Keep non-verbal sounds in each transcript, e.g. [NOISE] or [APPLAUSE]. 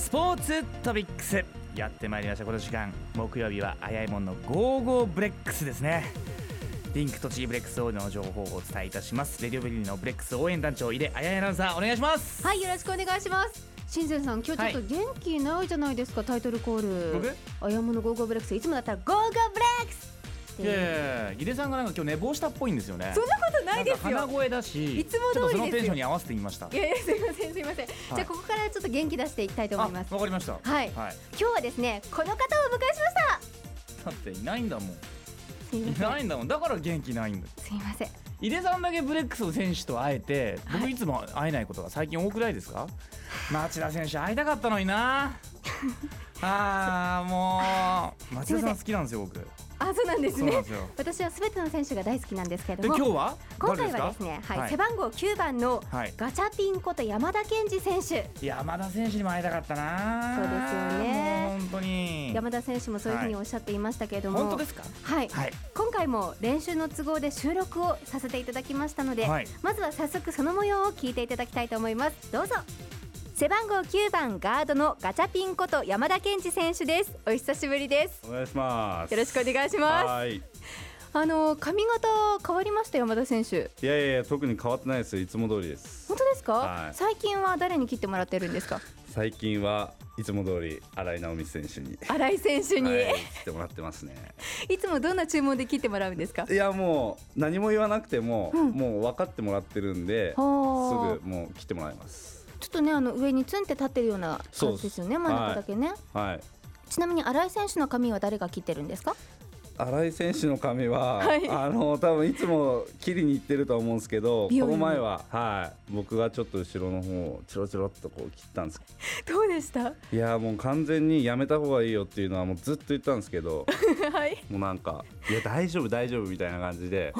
スポーツトピックス。やってまいりました。この時間木曜日は早いもんの Go Go BREX ですね。リンク栃木ブレックス応援の情報をお伝えいたします。レディオベリーのブレックス応援団長井出彩アナウンサーお願いします。はいよろしくお願いします。新前さん今日ちょっと元気ないじゃないですか、タイトルコール。僕？あやいもんの Go Go BREX いつもだったら Go Go BREXいやいやいや井出さんがなんか今日寝坊したっぽいんですよね。そんなことないですよ。鼻声だしいつも通りそのテンションに合わせてみました。いやいやすいませんすいません、じゃあここからちょっと元気出していきたいと思います。あわかりました。はい。はい。今日はですねこの方をお迎えしました。だっていないんだもん。いないんだもん。だから元気ないんだすいません。井出さんだけブレックスの選手と会えて僕いつも会えないことが最近多くないですか？[SIGHS] 町田選手会いたかったのにな。あーもう。[LAUGHS] 町田さん好きなんですよ僕あそうなんですね。私はすべての選手が大好きなんですけれどもで今日は？今回はですね、はいはい。背番号9番のはい。ガチャピンこと山田健二選手。山田選手にも会いたかったな。そうですよね。本当に。山田選手もそういうふうにおっしゃっていましたけれども、本当ですか？はい、はい。今回も練習の都合で収録をさせていただきましたので、はい。まずは早速その模様を聞いていただきたいと思います。どうぞ背番号9番ガードのガチャピンこと山田健二選手ですお久しぶりですお願いします。よろしくお願いしますはい。いあの髪型変わりました山田選手やいやいや特に変わってないですよいつも通りです。本当ですか、はい最近は誰に切ってもらってるんですか？最近はいつも通り新井直美選手に。新井選手に、はいい、来てもらってますね。つもどんな注文で切ってもらうんですか？いやもう何も言わなくても、うんもう分かってもらってるんで、すはあぐもう来てもらいます。ちょっとねあの上にツンって立ってるような感じです。よね真ん中だけね、はい。ちなみに新井選手の髪は誰が切ってるんですか？新井選手の髪は、[LAUGHS] はい。あの多分いつも切りに行ってると思うんですけど、この前ははい。僕がちょっと後ろの方をチロチロっとこう切ったんです。[LAUGHS] どうでした？いやもう完全にやめた方がいいよっていうのはもうずっと言ったんですけど。[LAUGHS] はい。もうなんかいや大丈夫大丈夫みたいな感じで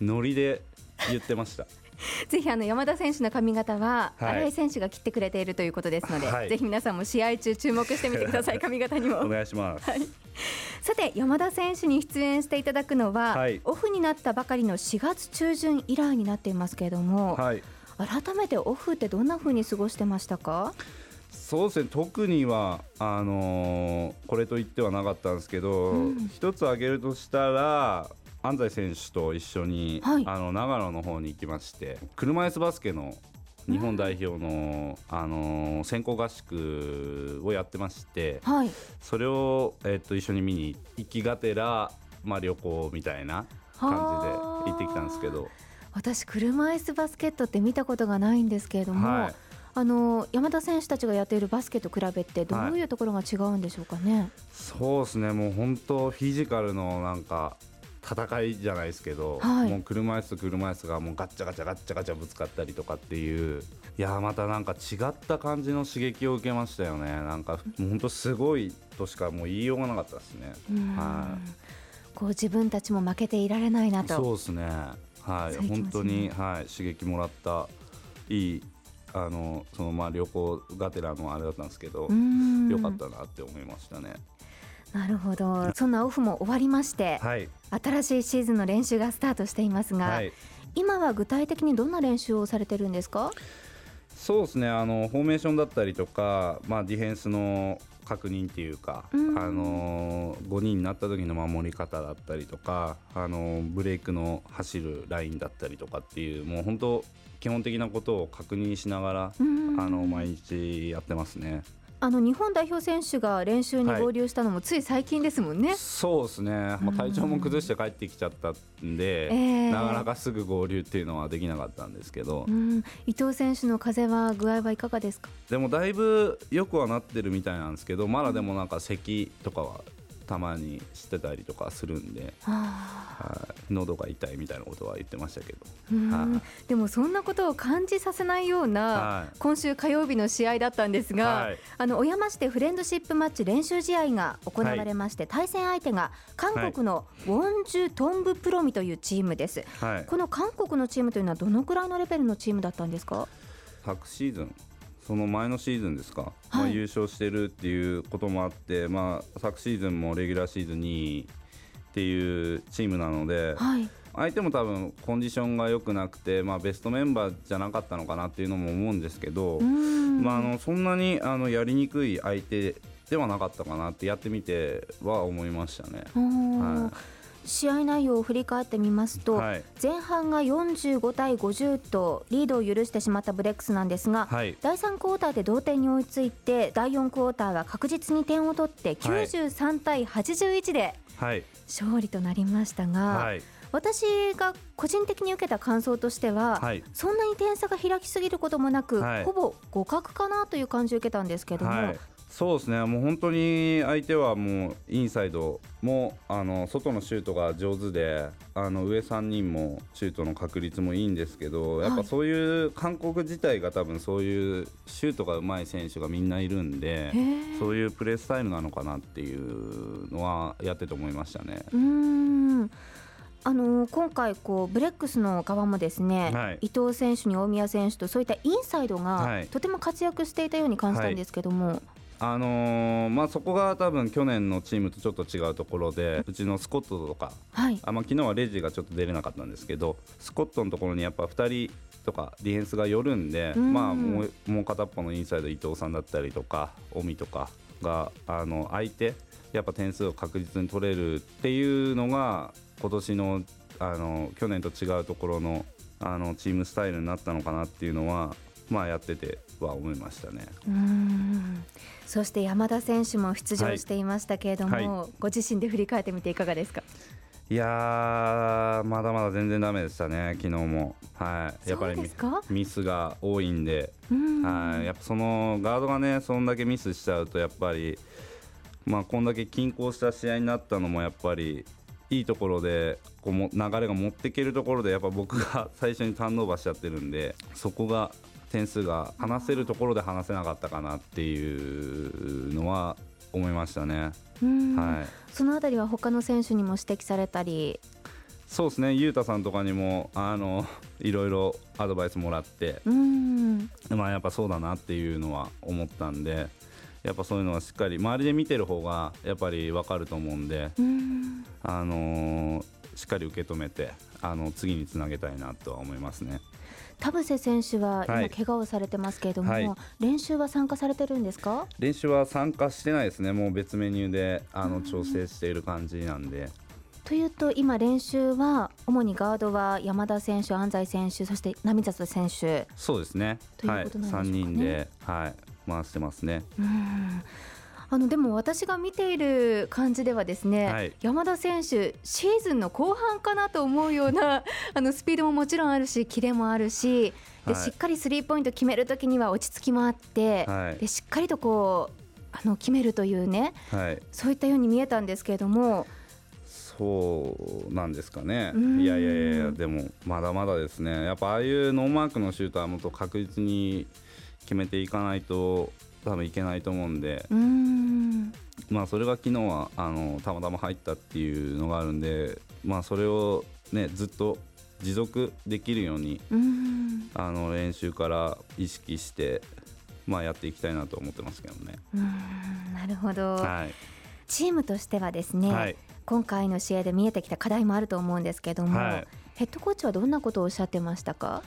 ノリで言ってました。[LAUGHS] ぜひあの山田選手の髪型ははい。新井選手が切ってくれているということですので、はい。ぜひ皆さんも試合中注目してみてください。[LAUGHS] 髪型にも。お願いします、さて山田選手に出演していただくのは、はい。オフになったばかりの4月中旬以来になっていますけれども、はい。改めてオフってどんな風に過ごしてましたか？そうですね。特にはあのーこれと言ってはなかったんですけど、うん。一つ挙げるとしたら安西選手と一緒に、はい。あの長野の方に行きまして車椅子バスケの日本代表の、あのー選考合宿をやってましてはい。それを、えっと一緒に見に行きがてら、まあ、旅行みたいな感じで行ってきたんですけど、私車椅子バスケットって見たことがないんですけれども、はい、あの山田選手たちがやっているバスケと比べてどういうところが違うんでしょうかね、そうですね。もう本当フィジカルのなんか戦いじゃないですけど、はい。もう車椅子と車椅子がもうガッチャガチャガッチャガチャぶつかったりとかっていういやーまたなんか違った感じの刺激を受けましたよね。なんか本当すごいとしかもう言いようがなかったですね。うん。はこう自分たちも負けていられないなと。そうですね。はい。そういう本当に、はい、刺激もらったいいあのそのまあ旅行がてらのあれだったんですけど、うん。よかったなって思いましたね。なるほど。そんなオフも終わりまして、はい、新しいシーズンの練習がスタートしていますが、はい。今は具体的にどんな練習をされてるんですか？そうですね。あのフォーメーションだったりとか、まあ、ディフェンスの確認っていうか、うん。あの5人になった時の守り方だったりとか、あのブレイクの走るラインだったりとかっていうもう本当基本的なことを確認しながら、うん。あの毎日やってますね。あの日本代表選手が練習に合流したのもつい最近ですもんね、そうですね、まあ、体調も崩して帰ってきちゃったんで、ええ。なかなかすぐ合流っていうのはできなかったんですけど、うん、伊藤選手の風は具合はいかがですか？でもだいぶ良くはなってるみたいなんですけどまだでもなんか咳とかはたまにしてたりとかするんで、あはい。喉が痛いみたいなことは言ってましたけど、はい。でもそんなことを感じさせないようなはい。今週火曜日の試合だったんですが、はい。あの小山市でフレンドシップマッチ練習試合が行われまして、対戦相手が韓国のウォンジュトンブプロミというチームです、はい、この韓国のチームというのはどのくらいのレベルのチームだったんですか？昨シーズンその前のシーズンですか、はい。まあ、優勝してるっていうこともあって、まあ、昨シーズンもレギュラーシーズン2位っていうチームなので、はい。相手も多分コンディションが良くなくて、まあ、ベストメンバーじゃなかったのかなっていうのも思うんですけど、まあ、あのそんなにあのやりにくい相手ではなかったかなってやってみては思いましたね。はい試合内容を振り返ってみますと、はい、前半が45対50とリードを許してしまったブレックスなんですが、はい、第3クォーターで同点に追いついて第4クォーターは確実に点を取って93対81で勝利となりましたが。はい。私が個人的に受けた感想としては、はい、そんなに点差が開きすぎることもなく、はい、ほぼ互角かなという感じを受けたんですけども、はい、そうですね、もう本当に相手はもうインサイドもあの外のシュートが上手であの上3人もシュートの確率もいいんですけどやっぱそういう韓国自体が多分そういうシュートが上手い選手がみんないるんでそういうプレースタイルなのかなっていうのはやってて思いましたね。うん。あのー、今回こうブレックスの側もですね、はい、伊藤選手に大宮選手とそういったインサイドがとても活躍していたように感じたんですけども。はいあのー、まあ、そこが多分去年のチームとちょっと違うところでうちのスコットとか、はい、あまあ、昨日はレジがちょっと出れなかったんですけどスコットのところにやっぱ2人とかディフェンスが寄るんで、ん。まあ、もうもう片っぽのインサイド伊藤さんだったりとか尾身とかがあの相手やっぱ点数を確実に取れるっていうのが今年のあの去年と違うところのあのチームスタイルになったのかなっていうのは、まあ、やってては思いましたね。うん。そして山田選手も出場していましたけれども、はい。はい、ご自身で振り返ってみていかがですか？いやまだまだ全然だめでしたね、昨日も、はい、やっぱりミスが多いんで、はい。やっぱそのガードがね、そんだけミスしちゃうと、やっぱり、まあ、こんだけ均衡した試合になったのも、やっぱりいいところでこうも流れが持っていけるところでやっぱ僕が最初にターンオーバーしちゃってるんでそこが点数が離せるところで離せなかったかなっていうのは思いましたね。はい、そのあたりは他の選手にも指摘されたり？そうですね、裕太さんとかにもあのいろいろアドバイスもらって、まあ、やっぱそうだなっていうのは思ったんで、やっぱそういうのはしっかり周りで見てる方がやっぱり分かると思うんで、ん。あのー、しっかり受け止めてあの次につなげたいなとは思いますね。田臥選手は今、怪我をされてますけれども、はい、練習は参加されてるんですか？練習は参加してないですね、もう別メニューであの調整している感じなんで。というと今、練習は主にガードは山田選手、安西選手そして並里選手。そうですね、ということなんでしょうかね、はい、3人で、はい、回してますね。うんあのでも私が見ている感じではですね、はい、山田選手シーズンの後半かなと思うような [LAUGHS] あのスピードももちろんあるしキレもあるしで、しっかりスリーポイント決めるときには落ち着きもあって、はい、でしっかりとこうあの決めるというね、はい、そういったように見えたんですけれども。そうなんですかね、いやいやいや、でもまだまだですね、やっぱああいうノーマークのシュートはもっと確実に決めていかないと多分いけないと思うんで。まあそれが昨日はあのたまたま入ったっていうのがあるんでまあそれをねずっと持続できるようにあの練習から意識してまあやっていきたいなと思ってますけどね。なるほど、はい、チームとしてはですね、はい、今回の試合で見えてきた課題もあると思うんですけども、はい、ヘッドコーチはどんなことをおっしゃってましたか？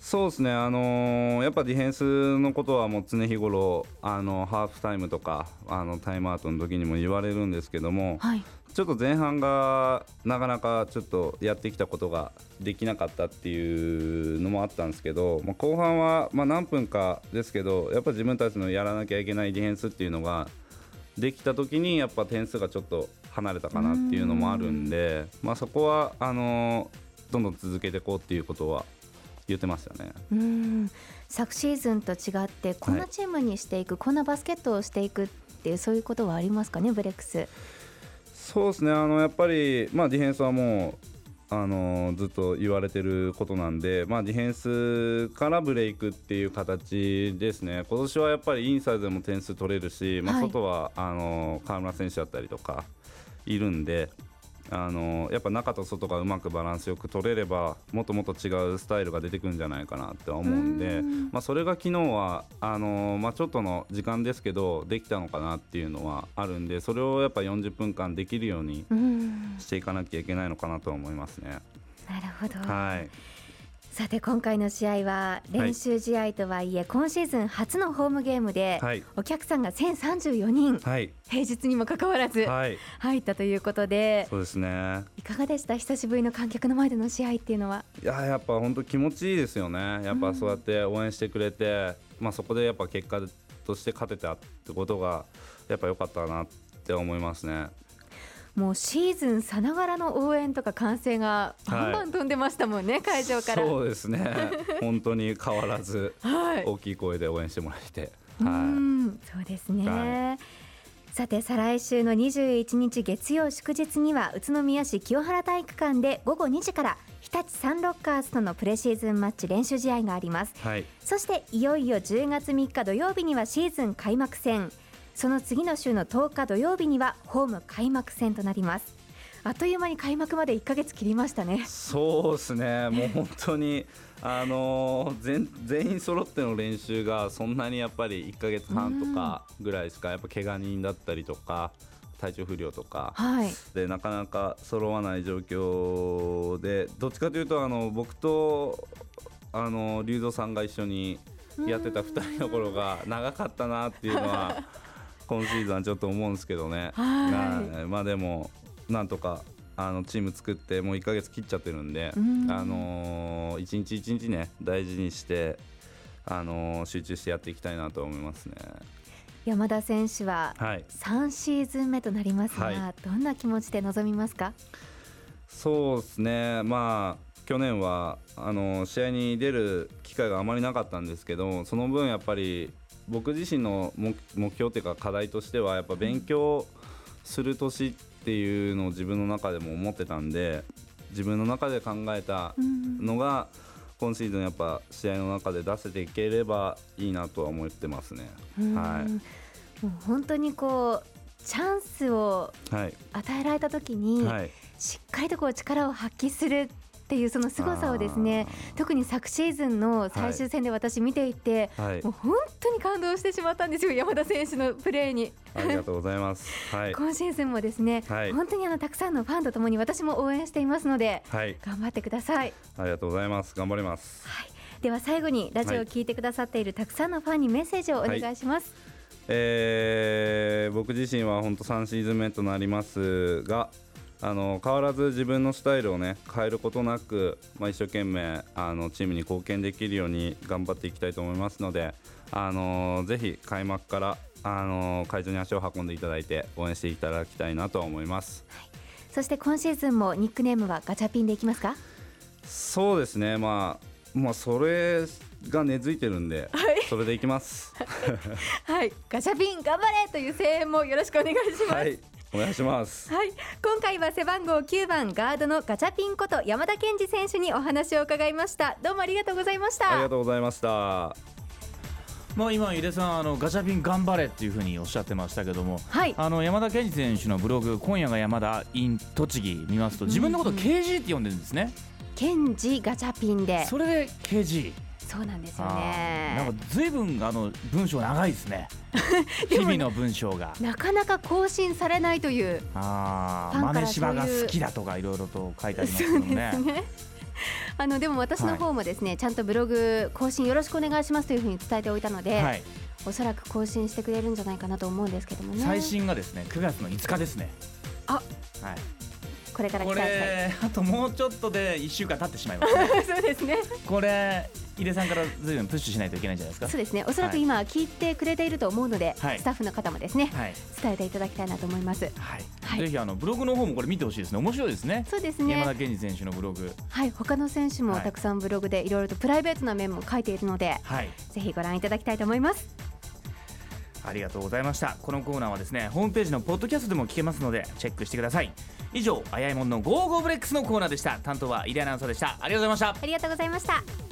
そうですね、あのー、やっぱディフェンスのことはもう常日頃あのハーフタイムとかあのタイムアウトの時にも言われるんですけども、はい、ちょっと前半がなかなかちょっとやってきたことができなかったっていうのもあったんですけど、まあ、後半はま何分かですけどやっぱ自分たちのやらなきゃいけないディフェンスっていうのができた時にやっぱ点数がちょっと離れたかなっていうのもあるんでまあ、そこはあのー、どんどん続けていこうっていうことは言ってましたね。うん。昨シーズンと違ってこんなチームにしていく、はい、こんなバスケットをしていくっていうそういうことはありますかねブレックス。そうですね。あのやっぱり、まあ、ディフェンスはもうあのずっと言われてることなんで、まあ、ディフェンスからブレイクっていう形ですね、今年はやっぱりインサイドでも点数取れるし、まあ、外は、はい、あの河村選手だったりとかいるんで、あのやっぱ中と外がうまくバランスよく取れればもっともっと違うスタイルが出てくるんじゃないかなって思うんでまあ、それが昨日はあの、まあ、ちょっとの時間ですけどできたのかなっていうのはあるんでそれをやっぱ40分間できるようにしていかなきゃいけないのかなと思いますね。なるほど、はいさて今回の試合は練習試合とはいえ、はい、今シーズン初のホームゲームで、お客さんが1034人、はい、平日にもかかわらず入ったということで、そうですね。いかがでした？久しぶりの観客の前での試合っていうのは。いややっぱ本当気持ちいいですよね。やっぱそうやって応援してくれて、うん、まあ、そこでやっぱ結果として勝てたってことがやっぱ良かったなって思いますね。もうシーズンさながらの応援とか歓声がバンバン飛んでましたもんね、はい、会場から。そうですね。[LAUGHS] 本当に変わらず大きい声で応援してもらえて、はい、そうですね、はい、さて再来週の21日月曜祝日には宇都宮市清原体育館で午後2時から日立サンロッカーズとのプレシーズンマッチ練習試合があります、はい、そしていよいよ10月3日土曜日にはシーズン開幕戦その次の週の10日土曜日にはホーム開幕戦となります。あっという間に開幕まで1か月切りましたね。そうですね。もう本当に [LAUGHS] あの全全員揃っての練習がそんなにやっぱり1か月半とかぐらいしかやっぱ怪我人だったりとか体調不良とか、はい、でなかなか揃わない状況でどっちかというとあの僕とあの龍造さんが一緒にやってた2人の頃が長かったなっていうのは今シーズンはちょっと思うんですけどね、はい、まあでもなんとかあのチーム作ってもう1か月切っちゃってるんで、ん。あのー、一日一日ね大事にして、あのー、集中してやっていきたいなと思いますね。山田選手は3シーズン目となりますが、はい、どんな気持ちで臨みますか？そうですね、まあ、去年はあの試合に出る機会があまりなかったんですけどその分やっぱり僕自身の目標というか課題としてはやっぱ勉強する年っていうのを自分の中でも思ってたんで自分の中で考えたのが、今シーズンやっぱ試合の中で出せていければいいなとは思ってますね。はい、もう本当にこうチャンスを与えられた時に、はい、しっかりとこう力を発揮するっていうその凄さをですね特に昨シーズンの最終戦で私見ていて、はい、もう本当に感動してしまったんですよ山田選手のプレーに。ありがとうございます、はい、今シーズンもですね、はい、本当にあのたくさんのファンとともに私も応援していますので、はい、頑張ってください。ありがとうございます。頑張ります、はい、では最後にラジオを聞いてくださっているたくさんのファンにメッセージをお願いします、えー、僕自身は本当3シーズン目となりますがあの変わらず自分のスタイルをね変えることなく、まあ、一生懸命あのチームに貢献できるように頑張っていきたいと思いますのであのぜひ開幕からあの会場に足を運んでいただいて応援していただきたいなと思います、はい、そして今シーズンもニックネームはガチャピンでいきますか？そうですね。まあまあそれが根付いてるんで、はい、それでいきます。[LAUGHS] はい。ガチャピン頑張れという声援もよろしくお願いします、はいお願いします。はい。今回は背番号9番ガードのガチャピンこと山田健二選手にお話を伺いました。どうもありがとうございました。ありがとうございました。まあ、今、井出さんあのガチャピン頑張れっていうふうにおっしゃってましたけども、はい、あの山田健二選手のブログ「今夜が山田 in 栃木」見ますと自分のこと KG って呼んでるんですね。健二ガチャピンで。それで KG そうなんですよね。なんかずいぶんあの文章長いですね。[LAUGHS] 日々の文章が。なかなか更新されないというああマネしばが好きだとかいろいろと書いてありますけどね。[LAUGHS] あのでも私の方もですね、はい、ちゃんとブログ更新よろしくお願いしますというふうに伝えておいたので、はい、おそらく更新してくれるんじゃないかなと思うんですけどもね。最新がですね9月の5日ですね。あはい。これから期待したいあともうちょっとで1週間経ってしまいます、ね、[LAUGHS] そうですね。これ井出さんからずいぶんプッシュしないといけないんじゃないですか。そうですね。おそらく今聞いてくれていると思うので、はい、スタッフの方もですね、はい、伝えていただきたいなと思います、はい。はい、ぜひあのブログの方もこれ見てほしいですね。面白いですね。そうですね。山田健二選手のブログ。はい。他の選手もたくさんブログでいろいろとプライベートな面も書いているので、はい、ぜひご覧いただきたいと思います。ありがとうございました。このコーナーはですねホームページのポッドキャストでも聞けますのでチェックしてください。以上あやいもんの Go Go BREX のコーナーでした。担当は入江アナウンサーでした。ありがとうございました。ありがとうございました